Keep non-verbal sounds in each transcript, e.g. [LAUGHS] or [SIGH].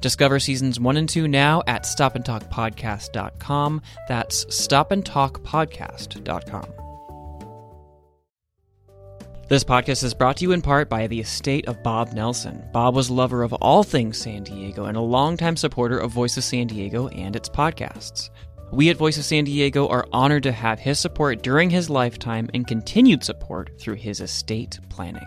Discover seasons one and two now at stopandtalkpodcast.com. That's stopandtalkpodcast.com. This podcast is brought to you in part by the estate of Bob Nelson. Bob was a lover of all things San Diego and a longtime supporter of Voice of San Diego and its podcasts. We at Voice of San Diego are honored to have his support during his lifetime and continued support through his estate planning.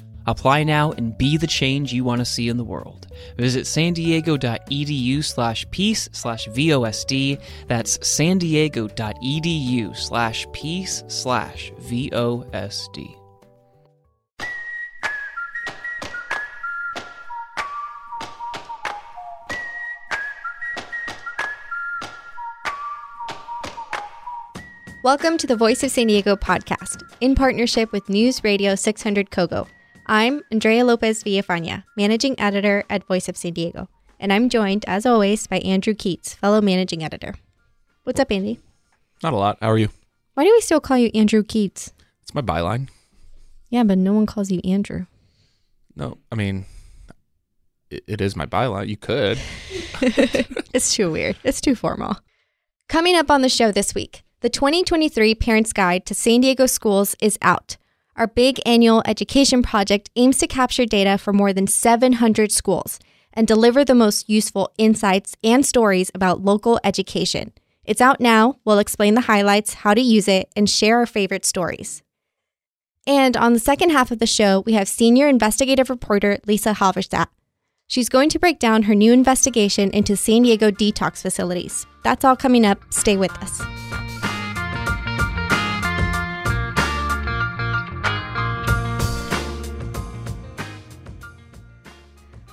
Apply now and be the change you want to see in the world. Visit san diego.edu slash peace slash VOSD. That's san diego.edu slash peace slash VOSD. Welcome to the Voice of San Diego podcast in partnership with News Radio 600 Kogo. I'm Andrea Lopez Villafaña, managing editor at Voice of San Diego, and I'm joined, as always, by Andrew Keatts, fellow managing editor. What's up, Andy? Not a lot. How are you? Why do we still call you Andrew Keatts? It's my byline. Yeah, but no one calls you Andrew. No, I mean, it, it is my byline. You could. [LAUGHS] it's too weird. It's too formal. Coming up on the show this week, the 2023 Parents Guide to San Diego Schools is out. Our big annual education project aims to capture data for more than 700 schools and deliver the most useful insights and stories about local education. It's out now. We'll explain the highlights, how to use it, and share our favorite stories. And on the second half of the show, we have senior investigative reporter Lisa Halverstadt. She's going to break down her new investigation into San Diego detox facilities. That's all coming up. Stay with us.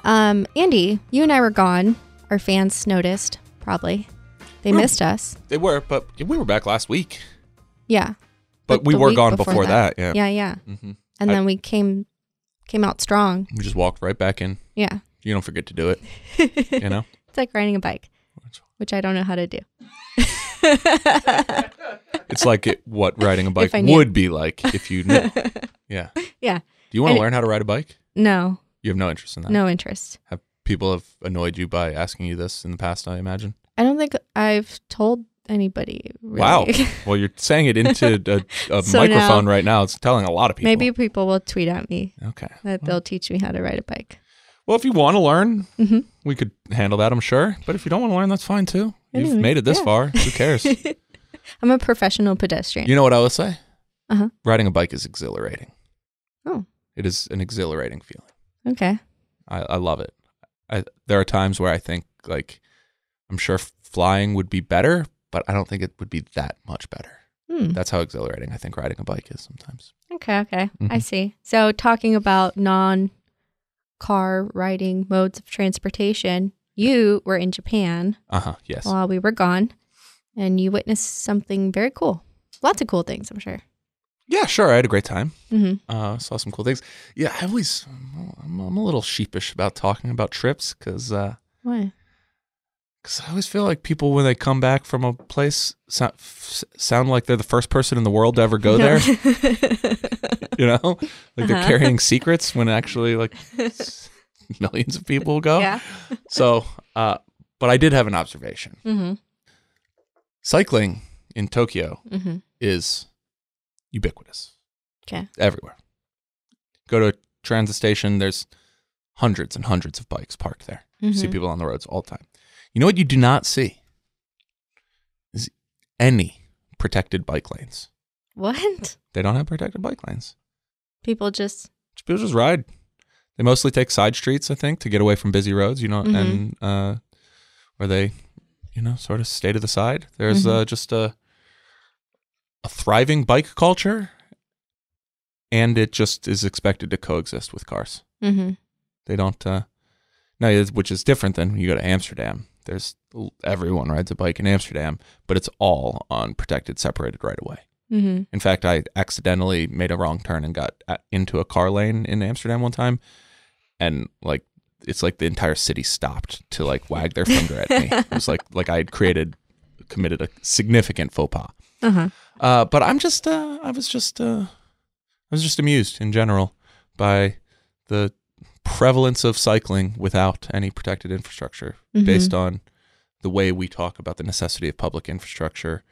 Um, Andy, you and I were gone. Our fans noticed, probably. They missed us. They were, but we were back last week. Yeah. But we were gone before that, yeah. Yeah, yeah. hmm And I- then we came came out strong. We just walked right back in. Yeah. You don't forget to do it. [LAUGHS] You know? It's like riding a bike, which I don't know how to do. [LAUGHS] It's like it, what riding a bike If I knew. would be like if you knew. [LAUGHS] Yeah. Yeah. Do you want to learn how to ride a bike? No, You have no interest in that. no interest. Have people have annoyed you by asking you this in the past? I imagine. I don't think I've told anybody. Really. Wow. [LAUGHS] Well, you're saying it into a, a [LAUGHS] So microphone now- right now. It's telling a lot of people. Maybe people will tweet at me Okay. that they'll teach me how to ride a bike. Well, if you want to learn, Mhm. we could handle that, I'm sure. But if you don't want to learn, that's fine too. You've made it this yeah. far. Who cares? [LAUGHS] I'm a professional pedestrian. you know what I would say? Uh-huh. Riding a bike is exhilarating. Oh. It is an exhilarating feeling. Okay. I, I love it. I, there are times where I think, like, I'm sure flying would be better, but I don't think it would be that much better. Hmm. That's how exhilarating I think riding a bike is sometimes. Okay, okay. I Mhm. see. So talking about non car riding modes of transportation, you were in Japan Uh huh. Yes. while we were gone and you witnessed something very cool. Lots of cool things, I'm sure. Yeah, sure. I had a great time. hmm Uh, saw some cool things. Yeah, I always, I'm, I'm a little sheepish about talking about trips because uh, Why? Because I always feel like people, when they come back from a place, so, f- sound like they're the first person in the world to ever go there. [LAUGHS] You know, like they're Uh-huh. carrying secrets when actually, like, millions of people go. yeah. So, uh, but I did have an observation. hmm Cycling in Tokyo hmm is ubiquitous. Okay. Everywhere. Go to a transit station, there's hundreds and hundreds of bikes parked there. You see people on the roads all the time. You know what you do not see? Is any protected bike lanes. What? They don't have protected bike lanes. People just People just ride. They mostly take side streets, I think, to get away from busy roads. You know, Mhm. and uh, where they, you know, sort of stay to the side. There's Mhm. uh, just a a thriving bike culture, and it just is expected to coexist with cars. mm-hmm. They don't. Uh, no, which is different than when you go to Amsterdam. There's everyone rides a bike in Amsterdam, but it's all on protected, separated right away. Mm-hmm. In fact, I accidentally made a wrong turn and got into a car lane in Amsterdam one time, and like it's like the entire city stopped to like wag their finger at me. [LAUGHS] It was like like I had created committed a significant faux pas. Uh-huh. Uh, but I'm just uh, I was just uh, I was just amused in general by the prevalence of cycling without any protected infrastructure Mhm. based on the way we talk about the necessity of public infrastructure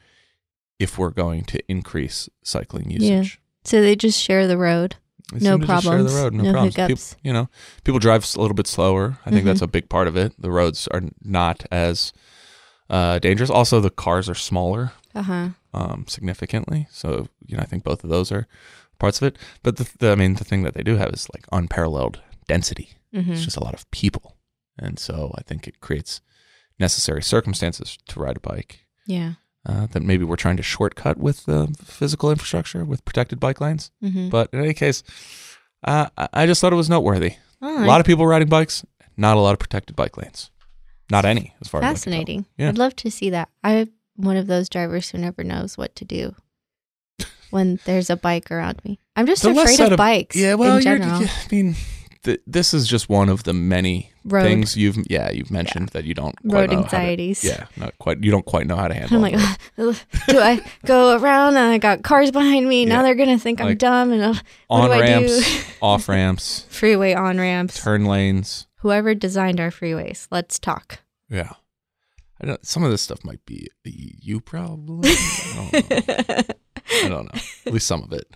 if we're going to increase cycling usage. Yeah. So they just share the road. They No seem to just share problems, the road, no, no problems. People, you know, people drive a little bit slower. I think that's Mhm. a big part of it. The roads are not as uh, dangerous. Also, the cars are smaller Uh-huh. um, significantly. So you know, I think both of those are parts of it. But the, the I mean, the thing that they do have is like unparalleled density. Mm-hmm. It's just a lot of people, and so I think it creates necessary circumstances to ride a bike Yeah. uh, that maybe we're trying to shortcut with the physical infrastructure with protected bike lanes. Mm-hmm. But in any case, uh, I- I just thought it was noteworthy. Oh, A lot of people riding bikes, not a lot of protected bike lanes. Not any, as far as I can tell. fascinating. Yeah. I'd love to see that. I'm one of those drivers who never knows what to do when there's a bike around me. I'm just The afraid said of bikes Yeah, well, in you're, general. yeah, I mean, th- this is just one of the many Road things you've yeah you've mentioned that you don't road how to- anxieties. yeah, not quite. You don't quite know how to handle. I'm like, on the road. [LAUGHS] "Ugh, do I go around and I got cars behind me? Now they're gonna think I'm dumb and uh, on ramps, do? [LAUGHS] off ramps, freeway on ramps. turn lanes. Whoever designed our freeways, let's talk. Yeah, I don't, some of this stuff might be a you problem. I don't know. [LAUGHS] I don't know. At least some of it.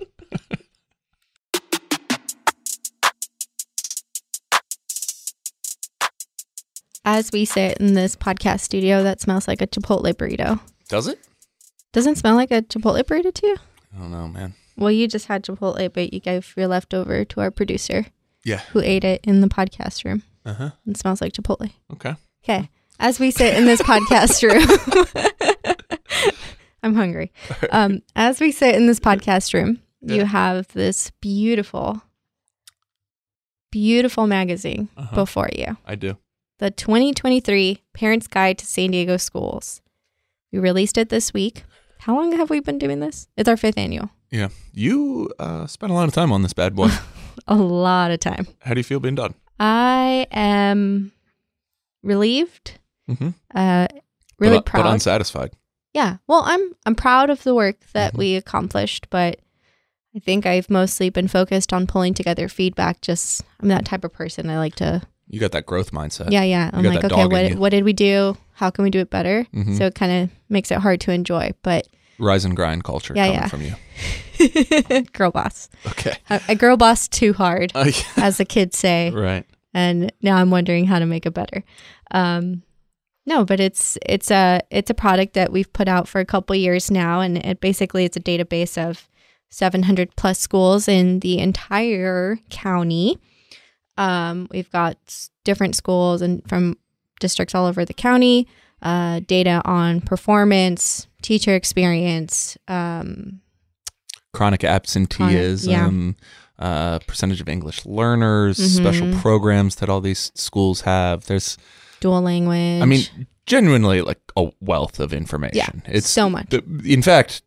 As we sit in this podcast studio that smells like a Chipotle burrito. Does it? Doesn't smell like a Chipotle burrito to you? I don't know, man. Well, you just had Chipotle, but you gave your leftover to our producer Yeah. who ate it in the podcast room. Uh huh. It smells like Chipotle. Okay. Okay. As we sit in this podcast [LAUGHS] room, [LAUGHS] I'm hungry. Um, as we sit in this podcast room, you have this beautiful, beautiful magazine Uh-huh. before you I do. the 2023 Parents Guide to San Diego Schools. We released it this week. How long have we been doing this? It's our fifth annual. Yeah. You uh, spent a lot of time on this bad boy. [LAUGHS] A lot of time. How do you feel being done? I am relieved, Mm-hmm. uh, really but, proud. but unsatisfied. yeah. Well, I'm I'm proud of the work that Mhm. we accomplished, but I think I've mostly been focused on pulling together feedback. Just I'm that type of person. I like to You got that growth mindset. yeah, yeah. I'm like, okay, what what did we do? How can we do it better? Mhm. So it kind of makes it hard to enjoy, but Rise and grind culture Yeah, coming yeah. from you. [LAUGHS] girl boss. Okay. I, I girl boss too hard, [LAUGHS] Oh, yeah. as the kids say. right. and now I'm wondering how to make it better. Um, no, but it's it's a it's a product that we've put out for a couple years now, and it basically it's a database of 700 plus schools in the entire county. Um, we've got different schools and from districts all over the county. Uh, data on performance, teacher experience, um, Chronic absenteeism, uh, percentage of English learners, special Mhm. programs that all these schools have. There's, dual language. I mean, genuinely like a wealth of information. Yeah, it's so much. the, in fact,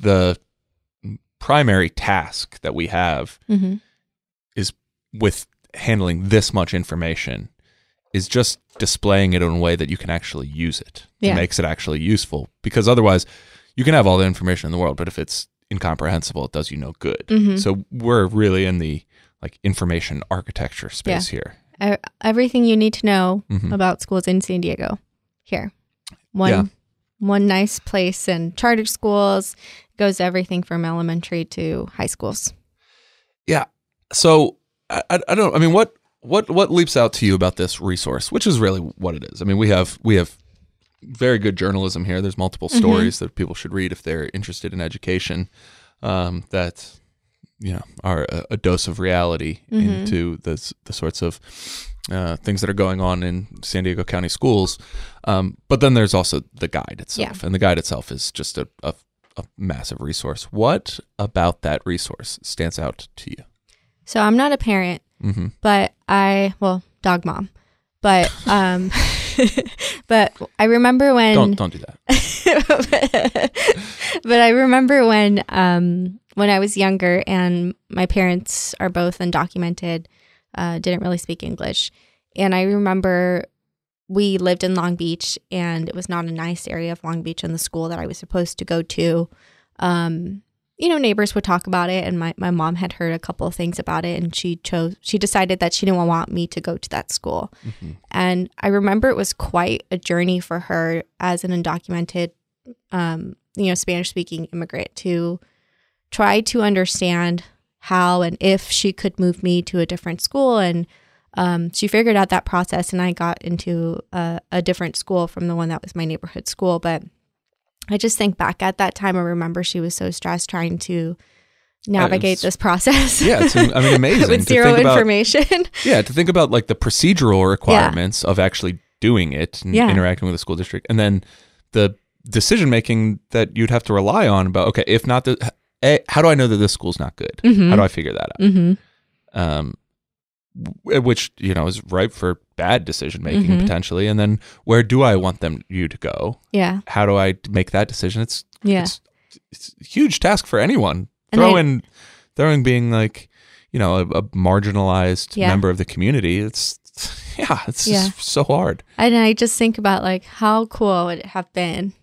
the primary task that we have hmm with handling this much information is just displaying it in a way that you can actually use it. Yeah. It makes it actually useful because otherwise you can have all the information in the world, but if it's incomprehensible, it does you no good. Mhm. So we're really in the like information architecture space here. Everything you need to know Mhm. about schools in San Diego. Here, one Yeah. one nice place and charter schools goes everything from elementary to high schools. Yeah. So I, I, don't. I mean, what what what leaps out to you about this resource, which is really what it is? I mean, we have we have very good journalism here. There's multiple Mhm. stories that people should read if they're interested in education. um, that you know are a, dose of reality Mhm. into the the sorts of uh, things that are going on in San Diego County schools. Um, but then there's also the guide itself, and the guide itself is just a, a, a massive resource. What about that resource stands out to you? So I'm not a parent, hmm but I well, dog mom. But um [LAUGHS] but I remember when Don't don't do that. [LAUGHS] but I remember when um when I was younger and my parents are both undocumented, uh, didn't really speak English. And I remember we lived in Long Beach and it was not a nice area of Long Beach and the school that I was supposed to go to. Um, you know, neighbors would talk about it and my, my mom had heard a couple of things about it and she chose she decided that she didn't want me to go to that school. Mhm. And I remember it was quite a journey for her as an undocumented, um, you know, Spanish speaking immigrant to try to understand how and if she could move me to a different school. And um, she figured out that process, and I got into a, a different school from the one that was my neighborhood school. But I just think back at that time, I remember she was so stressed trying to navigate this process. Yeah, it's I mean [LAUGHS] amazing with to zero think about information. Yeah, to think about like the procedural requirements of actually doing it and Yeah. interacting with the school district, and then the decision making that you'd have to rely on about okay, if not the, how do I know that this school's not good? Mhm. How do I figure that out? mm-hmm. Um, which you know is ripe for bad decision making Mhm. potentially, and then where do I want them you to go? Yeah. How do I make that decision? It's Yeah. it's, it's a huge task for anyone. And Throw I- in throwing being like you know a, a marginalized Yeah. member of the community. It's [LAUGHS] yeah, it's Yeah. just so hard. And I just think about like how cool would it have been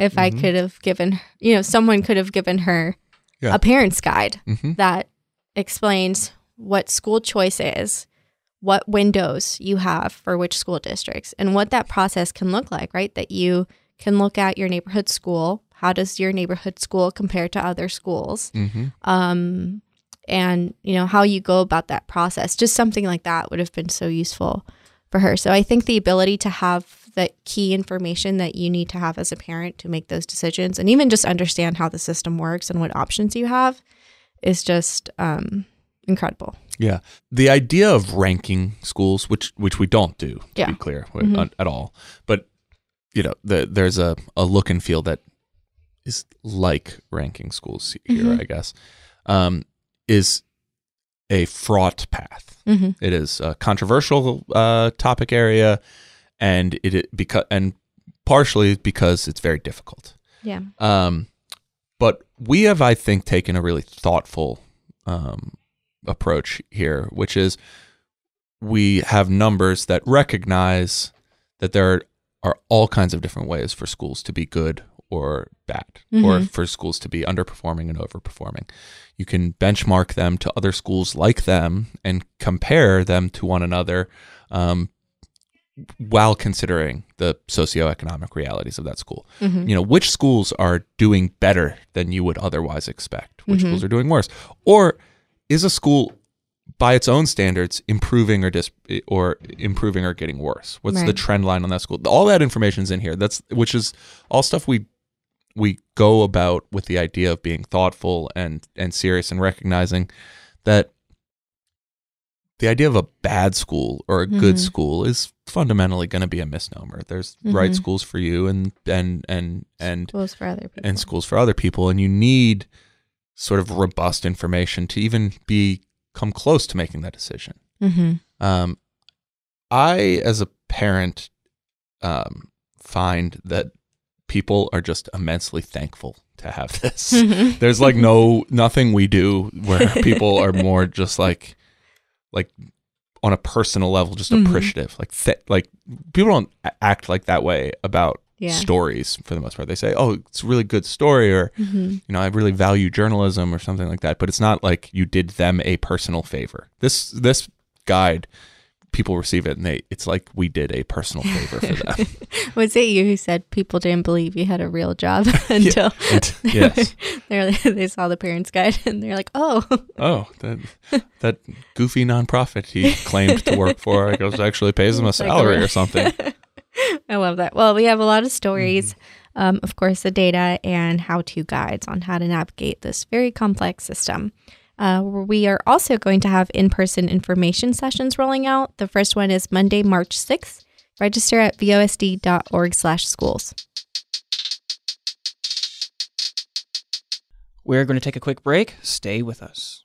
if I Mhm. could have given, you know, someone could have given her Yeah. a parent's guide hmm that explains what school choice is, what windows you have for which school districts, and what that process can look like, right? That you can look at your neighborhood school. How does your neighborhood school compare to other schools? hmm um, and you know how you go about that process. Just something like that would have been so useful for her. So I think the ability to have the key information that you need to have as a parent to make those decisions, and even just understand how the system works and what options you have, is just um, incredible. Yeah, the idea of ranking schools, which which we don't do, to Yeah. be clear Mhm. at, at all, but you know, the, there's a, a look and feel that is like ranking schools here, Mhm. I guess, um, is a fraught path. Mm-hmm. It is a controversial uh, topic area, and it, it because and partially because it's very difficult. Yeah. Um, but we have, I think, taken a really thoughtful um, approach here, which is we have numbers that recognize that there are, are all kinds of different ways for schools to be good or bad, or Mhm. for schools to be underperforming and overperforming. You can benchmark them to other schools like them and compare them to one another um, while considering the socioeconomic realities of that school. Mm-hmm. you know which schools are doing better than you would otherwise expect? Which Mhm. schools are doing worse? Or is a school by its own standards improving or dis- or improving or getting worse? What's the trend line on that school? All that information's in here. That's which is all stuff we we go about with the idea of being thoughtful and and serious and recognizing that the idea of a bad school or a good Mhm. school is fundamentally going to be a misnomer. There's right Mhm. schools for you and and and and Schools for other people. and schools for other people and you need sort of robust information to even be come close to making that decision. mm-hmm. Um, I, as a parent, um, find that people are just immensely thankful to have [LAUGHS] this. There's like no nothing we do where [LAUGHS] people are more just like like on a personal level, just Mhm. appreciative. Like th- like people don't act like that way about yeah. stories for the most part. They say, "Oh, it's a really good story," or Mm-hmm. you know, I really value journalism or something like that. But it's not like you did them a personal favor. This this guide, people receive it and they it's like we did a personal favor for them. [LAUGHS] Was it you who said people didn't believe you had a real job [LAUGHS] until And- [LAUGHS] yes. they saw the parents' guide and they're like, oh, Oh, that that goofy nonprofit he claimed to work for, I guess, actually pays him a It's like a salary or something. I love that. Well, we have a lot of stories um, of course, the data and how to guides on how to navigate this very complex system. Uh, we are also going to have in person information sessions rolling out. The first one is Monday, March 6th. Register at vosd.org/slash schools. We're going to take a quick break. Stay with us.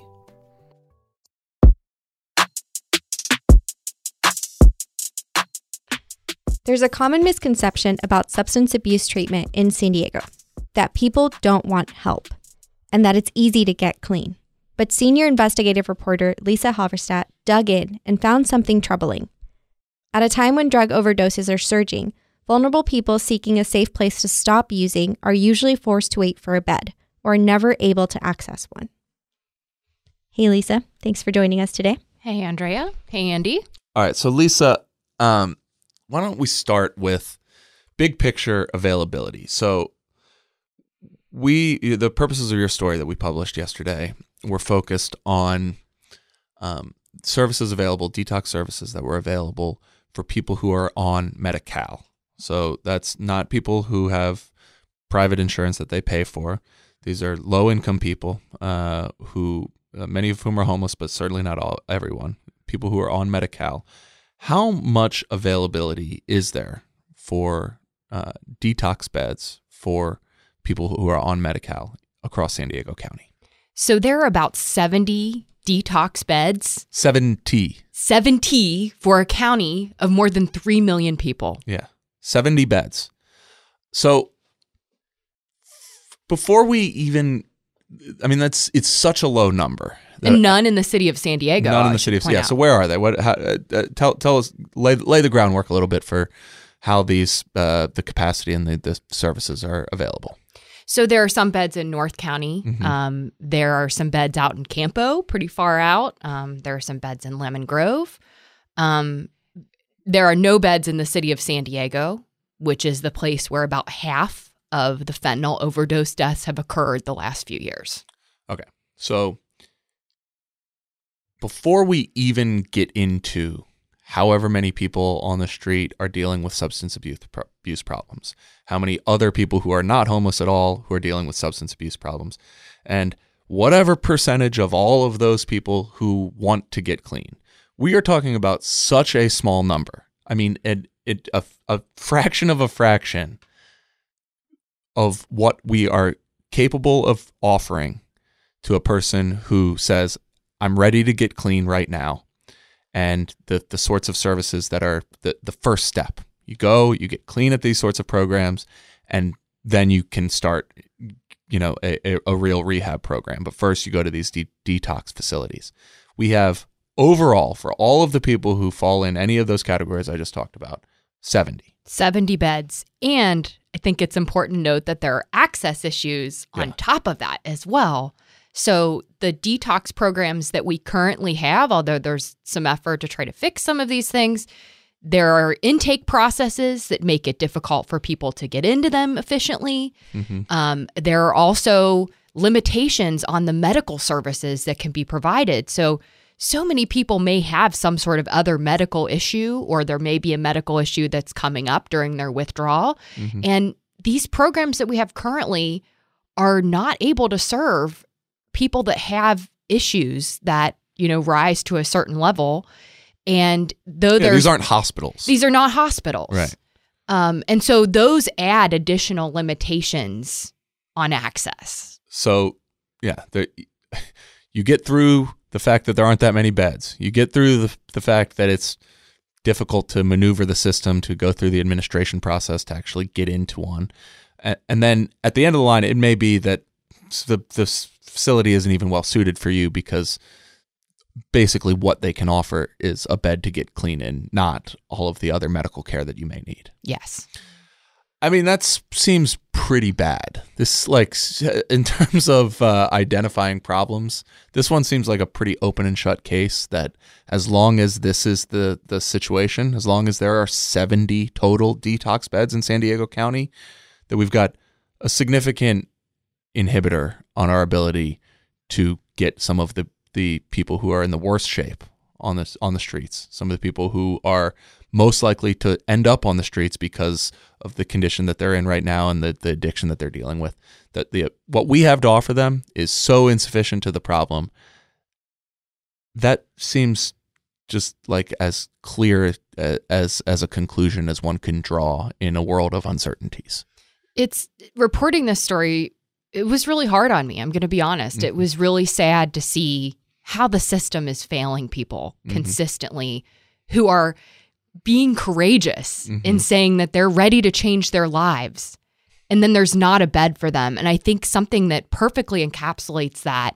There's a common misconception about substance abuse treatment in San Diego that people don't want help and that it's easy to get clean. But senior investigative reporter Lisa Halverstadt dug in and found something troubling. At a time when drug overdoses are surging, vulnerable people seeking a safe place to stop using are usually forced to wait for a bed or never able to access one. Hey, Lisa, thanks for joining us today. Hey, Andrea. Hey, Andy. All right, so Lisa, um, why don't we start with big picture availability? So we the purposes of your story that we published yesterday were focused on um, services available, detox services that were available for people who are on Medi-Cal. So that's not people who have private insurance that they pay for. These are low income people uh, who uh, many of whom are homeless, but certainly not all everyone. People who are on Medi-Cal how much availability is there for uh, detox beds for people who are on Medi-Cal across San Diego County? So there are about 70 detox beds. 70. 70 for a county of more than 3 million people. Yeah. 70 beds. So before we even I mean that's it's such a low number none in the city of San Diego. None in the city of yeah. Out. So where are they? What? How, uh, uh, tell tell us lay lay the groundwork a little bit for how these uh, the capacity and the, the services are available. So there are some beds in North County. Mm-hmm. Um, there are some beds out in Campo, pretty far out. Um, there are some beds in Lemon Grove. Um, there are no beds in the city of San Diego, which is the place where about half of the fentanyl overdose deaths have occurred the last few years. Okay. So before we even get into however many people on the street are dealing with substance abuse, abuse problems, how many other people who are not homeless at all who are dealing with substance abuse problems, and whatever percentage of all of those people who want to get clean. We are talking about such a small number. I mean, it, it, a, a fraction of a fraction of what we are capable of offering to a person who says, I'm ready to get clean right now. And the, the sorts of services that are the, the first step. You go, you get clean at these sorts of programs, and then you can start, you know, a, a real rehab program. But first, you go to these de- detox facilities. We have overall, for all of the people who fall in any of those categories I just talked about, 70. 70 beds. And I think it's important to note that there are access issues on yeah. top of that as well. So the detox programs that we currently have, although there's some effort to try to fix some of these things, there are intake processes that make it difficult for people to get into them efficiently. Mm-hmm. Um, there are also limitations on the medical services that can be provided. So, so many people may have some sort of other medical issue, or there may be a medical issue that's coming up during their withdrawal. Mm-hmm. And these programs that we have currently are not able to serve people that have issues that, you know, rise to a certain level. And though Yeah, these aren't hospitals. these are not hospitals. Right. Um, and so those add additional limitations on access. So, yeah, [LAUGHS] you get through the fact that there aren't that many beds. You get through the, the fact that it's difficult to maneuver the system, to go through the administration process, to actually get into one. A- And then at the end of the line, it may be that the, the facility isn't even well suited for you because basically what they can offer is a bed to get clean in, not all of the other medical care that you may need. Yes. I mean, that seems pretty bad. This, like, [LAUGHS] in terms of uh, identifying problems, this one seems like a pretty open and shut case. That as long as this is the the situation, as long as there are seventy total detox beds in San Diego County, that we've got a significant inhibitor on our ability to get some of the the people who are in the worst shape on this on the streets. Some of the people who are most likely to end up on the streets because of the condition that they're in right now and the, the addiction that they're dealing with. That the what we have to offer them is so insufficient to the problem. That seems just like as clear as as a conclusion as one can draw in a world of uncertainties. It's reporting this story, it was really hard on me. I'm going to be honest. It Mhm. was really sad to see how the system is failing people Mhm. consistently who are being courageous in Mhm. saying that they're ready to change their lives. And then there's not a bed for them. And I think something that perfectly encapsulates that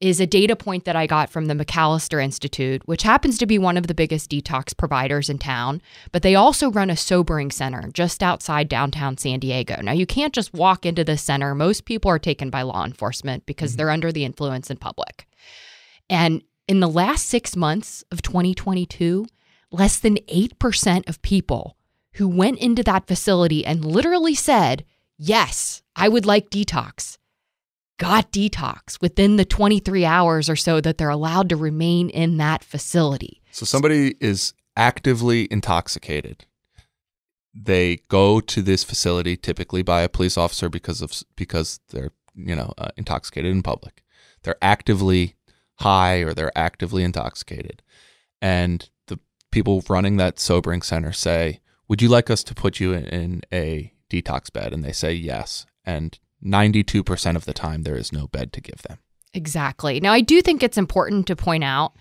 is a data point that I got from the McAllister Institute, which happens to be one of the biggest detox providers in town, but they also run a sobering center just outside downtown San Diego. Now, you can't just walk into this center. Most people are taken by law enforcement because mm-hmm. they're under the influence in public. And in the last six months of 2022, less than 8% of people who went into that facility and literally said, Yes, I would like detox, got detox within the 23 hours or so that they're allowed to remain in that facility. So somebody is actively intoxicated. They go to this facility typically by a police officer because of because they're you know uh, intoxicated in public. They're actively high or they're actively intoxicated, and the people running that sobering center say, "Would you like us to put you in, in a detox bed?" And they say yes, and ninety-two percent of the time there is no bed to give them. Exactly. Now, I do think it's important to point out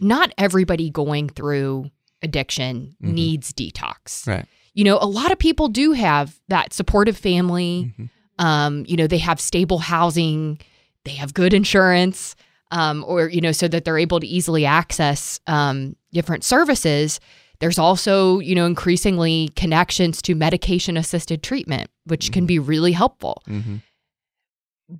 not everybody going through addiction Mhm. needs detox. Right. You know, a lot of people do have that supportive family. Mhm. Um, you know, they have stable housing, they have good insurance, um, or, you know, so that they're able to easily access um, different services. There's also, you know, increasingly connections to medication assisted treatment, which can Mhm. be really helpful Mm-hmm.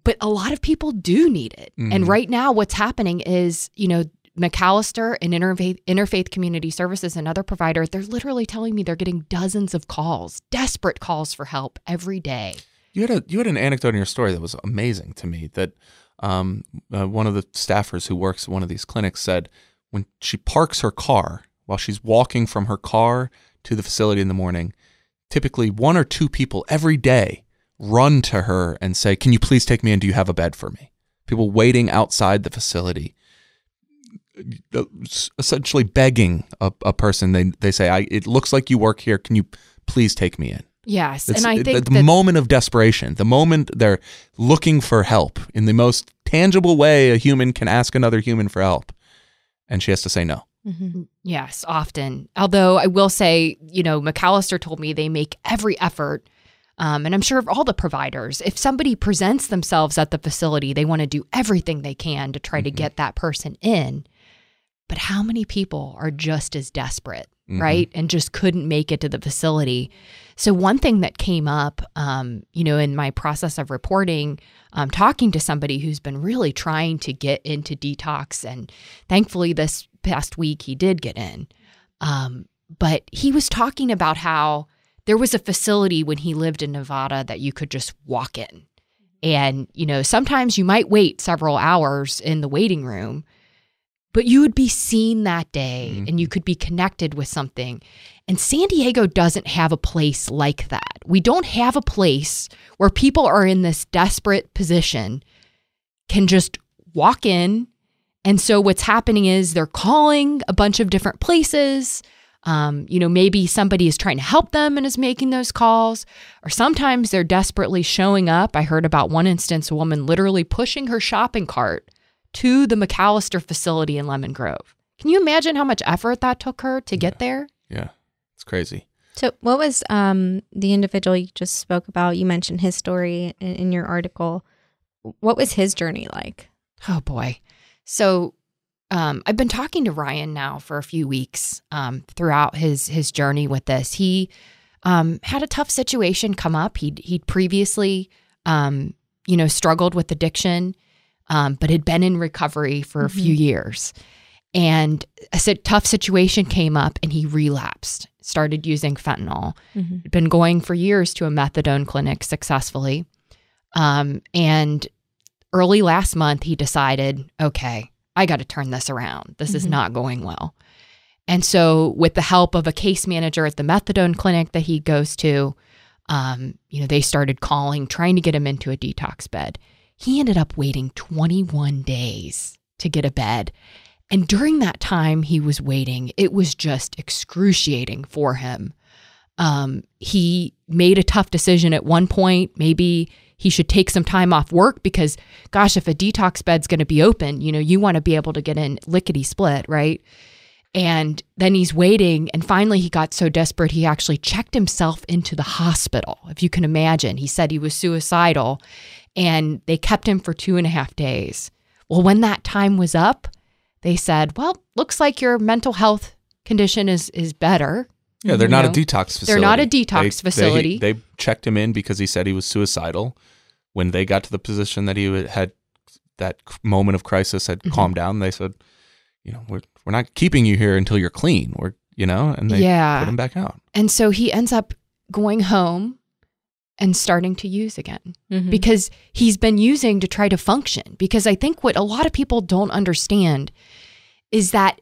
but a lot of people do need it. And Mhm. right now, what's happening is, you know, McAllister and Interfaith, Interfaith Community Services another provider, they're literally telling me they're getting dozens of calls, desperate calls for help every day. You had a you had an anecdote in your story that was amazing to me. That um, uh, one of the staffers who works at one of these clinics said when she parks her car while she's walking from her car to the facility in the morning, typically one or two people every day run to her and say, "Can you please take me in? Do you have a bed for me?" People waiting outside the facility, uh, essentially begging a, a person. They they say, "I it looks like you work here. Can you please take me in?" Yes. It's and I the- think the that, moment of desperation, the moment they're looking for help in the most tangible way a human can ask another human for help, and she has to say no. Mm-hmm. yes, often. Although I will say, you know, McAllister told me they make every effort. Um, and I'm sure of all the providers, if somebody presents themselves at the facility, they want to do everything they can to try to Mhm. get that person in. But how many people are just as desperate, Mhm. right? And just couldn't make it to the facility. So, one thing that came up, um, you know, in my process of reporting, um, talking to somebody who's been really trying to get into detox, and thankfully this past week he did get in. Um, but he was talking about how there was a facility when he lived in Nevada that you could just walk in. And, you know, sometimes you might wait several hours in the waiting room, but you would be seen that day and you could be connected with something. And San Diego doesn't have a place like that. We don't have a place where people are in this desperate position, can just walk in. And so what's happening is they're calling a bunch of different places. Um, you know, maybe somebody is trying to help them and is making those calls, or sometimes they're desperately showing up. I heard about one instance, a woman literally pushing her shopping cart to the McAllister facility in Lemon Grove. Can you imagine how much effort that took her to get there? Yeah. It's crazy. So, what was um, the individual you just spoke about? You mentioned his story in, in your article. What was his journey like? Oh boy. So um, I've been talking to Ryan now for a few weeks um, throughout his his journey with this. He um, had a tough situation come up. He'd he'd previously, um, you know, struggled with addiction, um, but had been in recovery for a few years. And a tough situation came up, and he relapsed. Started using fentanyl. Had been going for years to a methadone clinic successfully. Um, and early last month, he decided, okay, I got to turn this around. This is Mhm. not going well. And so, with the help of a case manager at the methadone clinic that he goes to, um, you know, they started calling, trying to get him into a detox bed. He ended up waiting 21 days to get a bed. And during that time he was waiting, it was just excruciating for him. Um, he made a tough decision at one point. Maybe he should take some time off work because, gosh, if a detox bed's going to be open, you know, you want to be able to get in lickety split, right? And then he's waiting. And finally, he got so desperate, he actually checked himself into the hospital. If you can imagine, he said he was suicidal and they kept him for two and a half days. Well, when that time was up, they said, Well, looks like your mental health condition is, is better. Yeah, they're You not know, a detox facility. they're not a detox They- facility. They, they checked him in because he said he was suicidal. When they got to the position that he had that moment of crisis had Mhm. calmed down, they said, you know, we're we're not keeping you here until you're clean. We're you know, and they Yeah. put him back out. And so he ends up going home and starting to use again. because he's been using to try to function. Because I think what a lot of people don't understand is that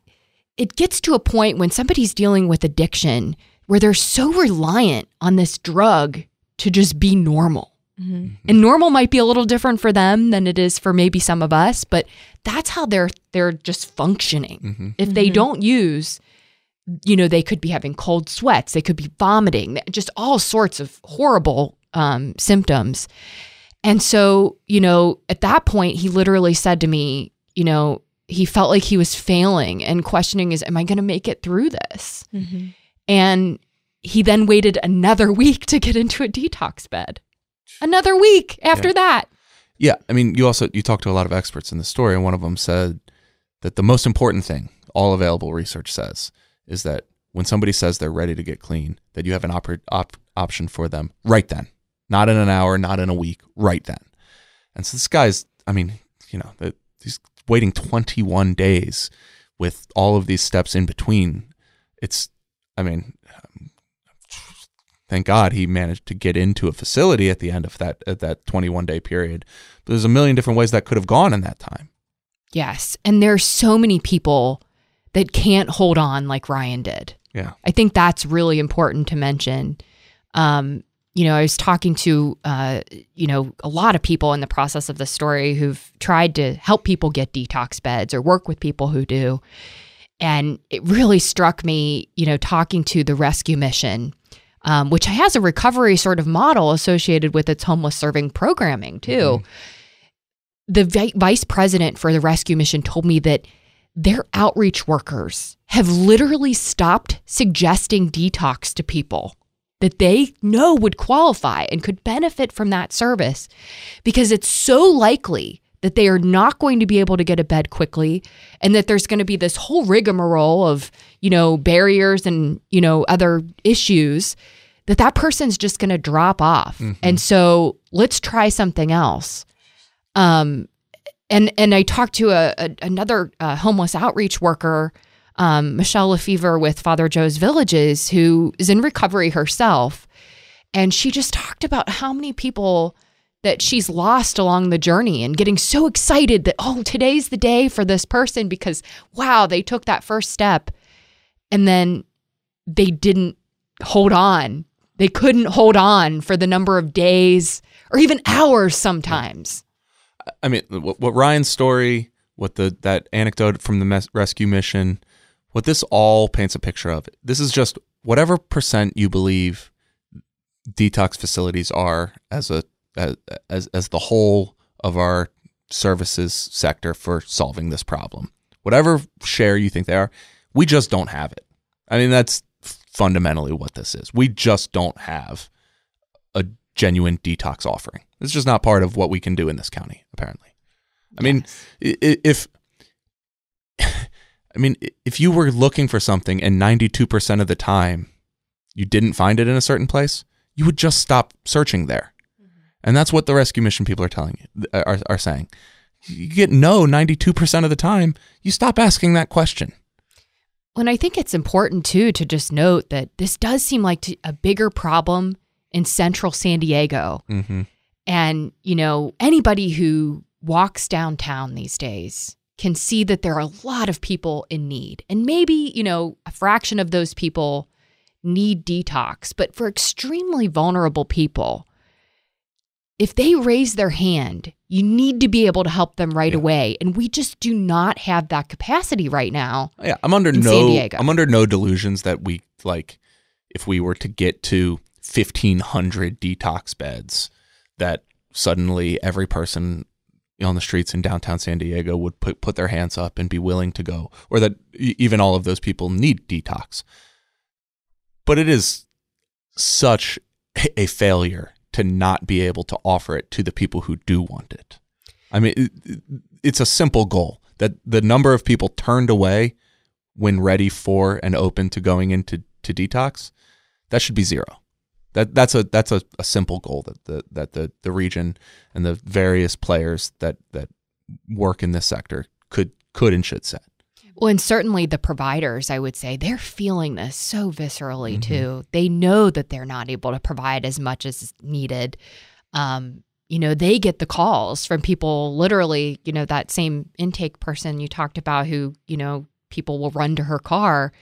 it gets to a point when somebody's dealing with addiction where they're so reliant on this drug to just be normal. Mhm. And normal might be a little different for them than it is for maybe some of us, but that's how they're they're just functioning. hmm If they Mhm. don't use, you know, they could be having cold sweats, they could be vomiting, just all sorts of horrible um, symptoms. And so, you know, at that point, he literally said to me, you know, he felt like he was failing and questioning is, am I going to make it through this? Mhm. And he then waited another [LAUGHS] week to get into a detox bed. Another week after Yeah. that. Yeah, I mean, you also you talked to a lot of experts in the story, and one of them said that the most important thing all available research says is that when somebody says they're ready to get clean, that you have an op- op- option for them right then, not in an hour, not in a week, right then. And so this guy's, I mean, you know, that he's waiting 21 days with all of these steps in between. It's, I mean, thank God he managed to get into a facility at the end of that at that 21 day period. But there's a million different ways that could have gone in that time. Yes. And there are so many people that can't hold on like Ryan did. Yeah. I think that's really important to mention. Um, you know, I was talking to, uh, you know, a lot of people in the process of the story who've tried to help people get detox beds or work with people who do. And it really struck me, you know, talking to the rescue mission, um, which has a recovery sort of model associated with its homeless serving programming, too. The vi- vice president for the rescue mission told me that their outreach workers have literally stopped suggesting detox to people that they know would qualify and could benefit from that service because it's so likely that they are not going to be able to get a bed quickly and that there's going to be this whole rigmarole of you know barriers and you know other issues that that person's just going to drop off. And so let's try something else. Um and and I talked to a, a another uh, homeless outreach worker, um, Michelle Lefevre with Father Joe's Villages, who is in recovery herself, and she just talked about how many people that she's lost along the journey and getting so excited that oh today's the day for this person because wow they took that first step, and then they didn't hold on. They couldn't hold on for the number of days or even hours sometimes. I mean, what, what Ryan's story, what the that anecdote from the mes- rescue mission, what this all paints a picture of. This is just whatever percent you believe detox facilities are as a as as the whole of our services sector for solving this problem. Whatever share you think they are, we just don't have it. I mean, that's fundamentally what this is. We just don't have a genuine detox offering. It's just not part of what we can do in this county, apparently. I mean, if [LAUGHS] I mean, if you were looking for something and 92% of the time you didn't find it in a certain place, you would just stop searching there. And that's what the rescue mission people are telling you, are, are saying. You get no 92% of the time, you stop asking that question. Well, and I think it's important too to just note that this does seem like a bigger problem in central San Diego. Mm-hmm. And, you know, anybody who walks downtown these days can see that there are a lot of people in need. And maybe, you know, a fraction of those people need detox. But for extremely vulnerable people, if they raise their hand, you need to be able to help them right yeah. away. And we just do not have that capacity right now. Yeah, I'm under no I'm under no delusions that we like if we were to get to 1500 detox beds that suddenly every person on the streets in downtown San Diego would put put their hands up and be willing to go or that even all of those people need detox. But it is such a failure to not be able to offer it to the people who do want it. I mean, it, it's a simple goal that the number of people turned away when ready for and open to going into to detox, that should be zero. That that's a that's a, a simple goal that the that the, the region and the various players that that work in this sector could could and should set. Well, and certainly the providers, I would say, they're feeling this so viscerally mm-hmm. too. They know that they're not able to provide as much as needed. Um, you know, they get the calls from people literally, you know, that same intake person you talked about who, you know, people will run to her car.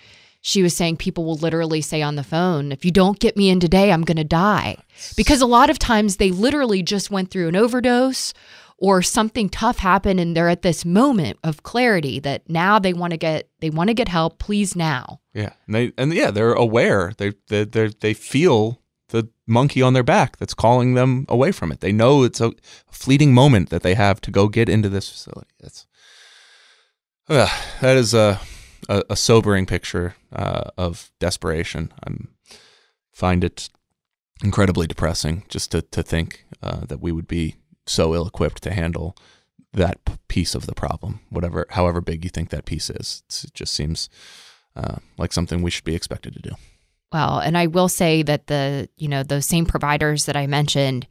She was saying people will literally say on the phone, if you don't get me in today, I'm going to die. Because a lot of times they literally just went through an overdose or something tough happened and they're at this moment of clarity that now they want to get they want to get help please now. Yeah and they and yeah they're aware. They they they they feel the monkey on their back that's calling them away from it. They know it's a fleeting moment that they have to go get into this facility. That's uh, that is a, a, a sobering picture uh, of desperation. I'm find it incredibly depressing just to to think uh, that we would be so ill equipped to handle that piece of the problem, whatever, however big you think that piece is. It's, it just seems uh, like something we should be expected to do. Well, and I will say that the you know those same providers that I mentioned,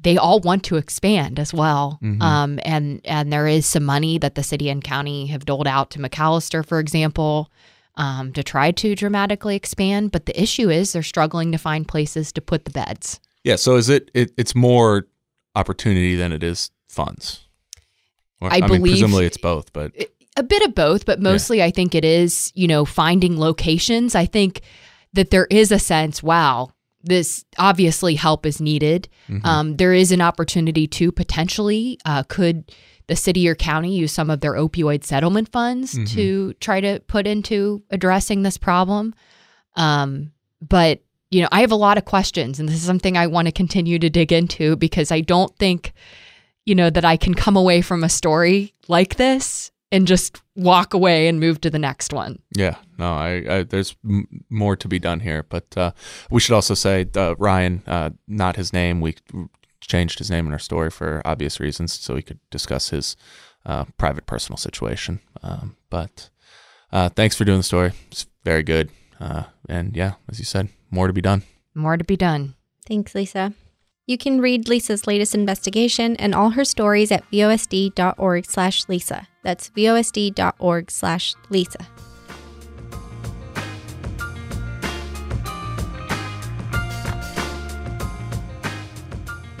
they all want to expand as well. Mm-hmm. Um, and and there is some money that the city and county have doled out to McAlister, for example, um, to try to dramatically expand. But the issue is they're struggling to find places to put the beds. Yeah. So is it, it it's more opportunity than it is funds. I, I believe mean, presumably it's both, but a bit of both, but mostly yeah. I think it is, you know, finding locations. I think that there is a sense, wow, this obviously help is needed. Mm-hmm. Um, there is an opportunity to potentially uh, could the city or county use some of their opioid settlement funds mm-hmm. to try to put into addressing this problem. Um, but you know, I have a lot of questions, and this is something I want to continue to dig into because I don't think, you know, that I can come away from a story like this and just walk away and move to the next one. Yeah, no, I, I there's m- more to be done here, but uh, we should also say uh, Ryan, uh, not his name. We changed his name in our story for obvious reasons, so we could discuss his uh, private, personal situation. Um, but uh, thanks for doing the story. It's very good, uh, and yeah, as you said, more to be done. More to be done. Thanks, Lisa. You can read Lisa's latest investigation and all her stories at vosd.org slash Lisa. That's vosd.org slash Lisa.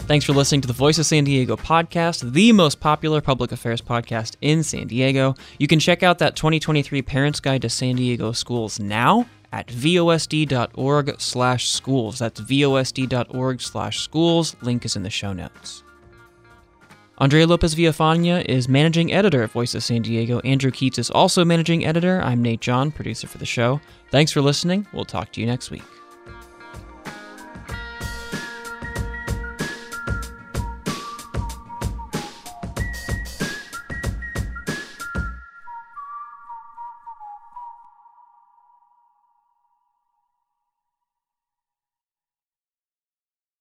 Thanks for listening to the Voice of San Diego podcast, the most popular public affairs podcast in San Diego. You can check out that 2023 Parents Guide to San Diego Schools now at vosd.org slash schools. That's vosd.org slash schools. Link is in the show notes. Andrea Lopez Villafana is managing editor at Voice of San Diego. Andrew Keatts is also managing editor. I'm Nate John, producer for the show. Thanks for listening. We'll talk to you next week.